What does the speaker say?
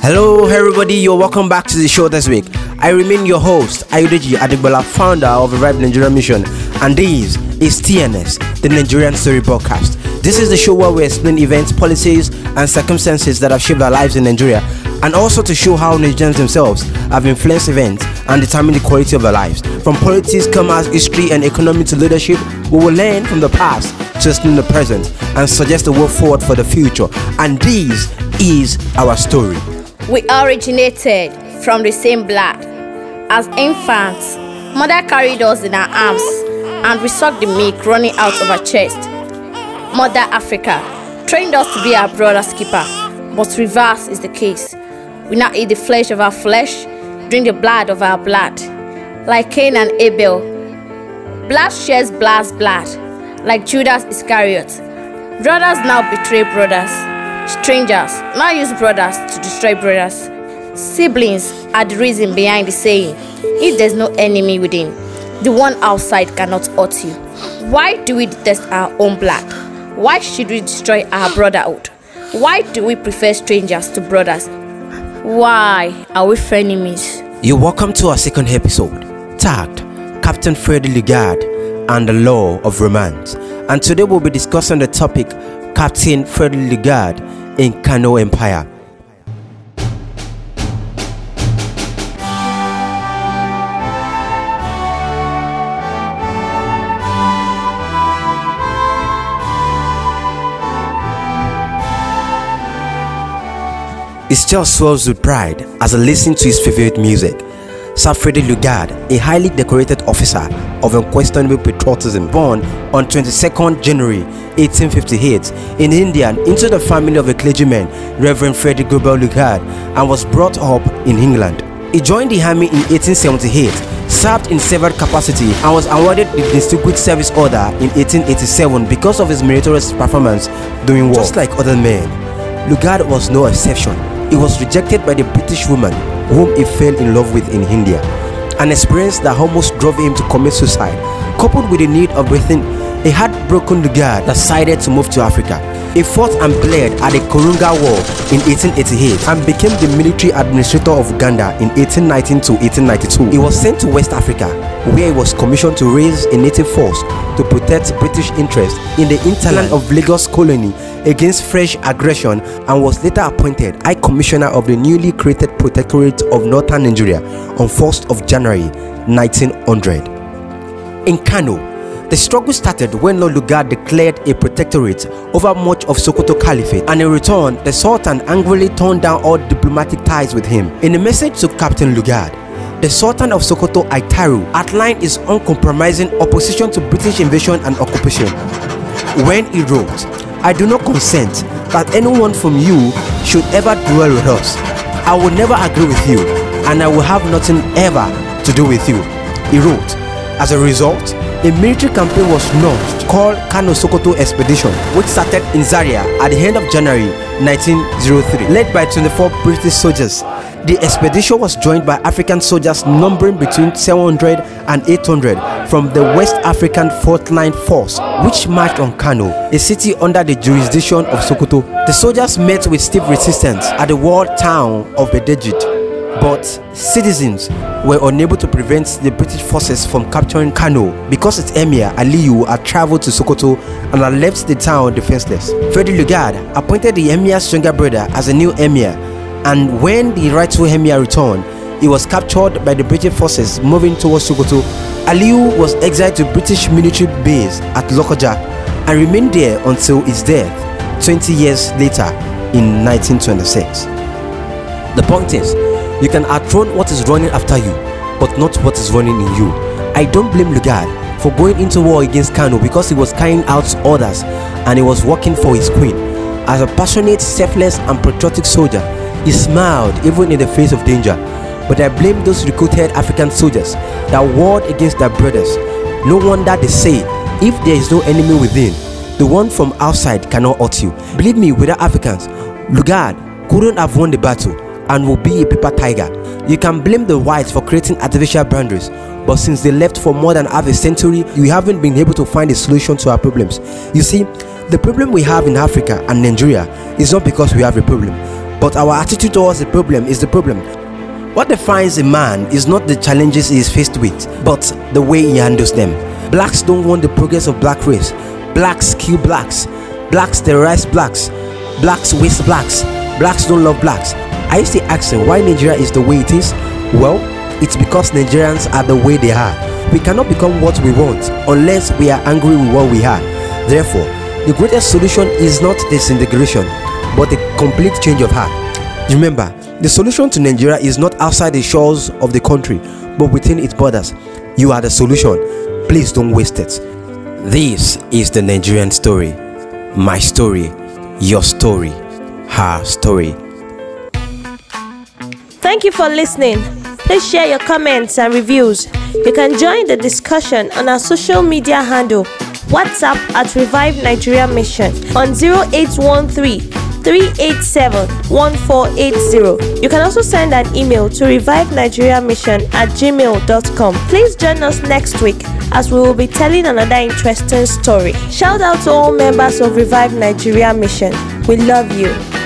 Hello, everybody. You're welcome back to the show this week. I remain your host, Ayudeji Adibola, founder of Revive Nigeria Mission, and this is TNS, the Nigerian Story Broadcast. This is the show where we explain events, policies, and circumstances that have shaped our lives in Nigeria, and also to show how Nigerians themselves have influenced events and determined the quality of their lives. From politics, commerce, history, and economy to leadership, we will learn from the past to explain the present and suggest the way forward for the future. And this is our story. We originated from the same blood. As infants, mother carried us in her arms and we sucked the milk running out of her chest. Mother Africa trained us to be our brother's keeper, but reverse is the case. We now eat the flesh of our flesh, drink the blood of our blood. Like Cain and Abel, blood shares blood's blood. Like Judas Iscariot, brothers now betray brothers. Strangers now use brothers to destroy brothers. Siblings are the reason behind the saying if there's no enemy within, the one outside cannot hurt you. Why do we detest our own blood? Why should we destroy our brotherhood? Why do we prefer strangers to brothers? Why are we frenemies? You're welcome to our second episode, tagged Captain Freddie Lugard and the Law of Romance. And today we'll be discussing the topic Captain Freddie Lugard in Kano Empire. His chest swells with pride as I listen to his favorite music. Sir Frederick Lugard, a highly decorated officer of unquestionable patriotism, born on 22nd January 1858 in India into the family of a clergyman, Reverend Frederick Grueber Lugard, and was brought up in England. He joined the army in 1878, served in several capacities, and was awarded the Distinguished Service Order in 1887 because of his meritorious performance during war. Just like other men, Lugard was no exception. He was rejected by the British woman whom he fell in love with in India, an experience that almost drove him to commit suicide. Coupled with the need of breathing, a heartbroken Lugard decided to move to Africa. He fought and bled at the Karonga War in 1888 and became the military administrator of Uganda in 1819 to 1892. He was sent to West Africa, where he was commissioned to raise a native force to protect British interests in the hinterland of Lagos colony against French aggression and was later appointed High Commissioner of the newly created Protectorate of Northern Nigeria on 1st of January 1900. In Kano, the struggle started when Lord Lugard declared a protectorate over much of Sokoto Caliphate, and in return, the Sultan angrily turned down all diplomatic ties with him. In a message to Captain Lugard, the Sultan of Sokoto Attahiru outlined his uncompromising opposition to British invasion and occupation. When he wrote, I do not consent that anyone from you should ever dwell with us. I will never agree with you, and I will have nothing ever to do with you. He wrote, As a result, a military campaign was launched called Kano Sokoto Expedition, which started in Zaria at the end of January 1903, led by 24 British soldiers. The expedition was joined by African soldiers numbering between 700 and 800 from the West African Frontier Force, which marched on Kano, a city under the jurisdiction of Sokoto. The soldiers met with stiff resistance at the walled town of Bebeji but citizens were unable to prevent the British forces from capturing Kano because its emir Aliyu had traveled to Sokoto and had left the town defenseless. Frederick Lugard appointed the emir's younger brother as a new emir, and when the rightful emir returned, he was captured by the British forces moving towards Sokoto. Aliyu was exiled to British military base at Lokoja and remained there until his death 20 years later in 1926. The point is, you can outrun what is running after you, but not what is running in you. I don't blame Lugard for going into war against Kano because he was carrying out orders and he was working for his queen. As a passionate, selfless, and patriotic soldier, he smiled even in the face of danger. But I blame those recruited African soldiers that warred against their brothers. No wonder they say, if there is no enemy within, the one from outside cannot hurt you. Believe me, without Africans, Lugard couldn't have won the battle and will be a paper tiger. You can blame the whites for creating artificial boundaries, but since they left for more than half a century, we haven't been able to find a solution to our problems. You see, The problem we have in Africa and Nigeria is not because we have a problem, but our attitude towards the problem is the problem. What defines a man is not the challenges he is faced with, but the way he handles them. Blacks don't want the progress of black race. Blacks kill blacks. Blacks terrorize blacks. Blacks waste blacks. Blacks don't love blacks. I used to ask him why Nigeria is the way it is. Well, it's because Nigerians are the way they are. We cannot become what we want unless we are angry with what we are. Therefore, the greatest solution is not disintegration, but a complete change of heart. Remember, the solution to Nigeria is not outside the shores of the country, but within its borders. You are the solution. Please don't waste it. This is the Nigerian story. My story, your story, her story. Thank you for listening. Please share your comments and reviews. You can join the discussion on our social media handle WhatsApp at Revive Nigeria Mission on 0813 387 1480. You can also send an email to revive nigeria mission at gmail.com. Please join us next week as we will be telling another interesting story. Shout out to all members of Revive Nigeria Mission. We love you.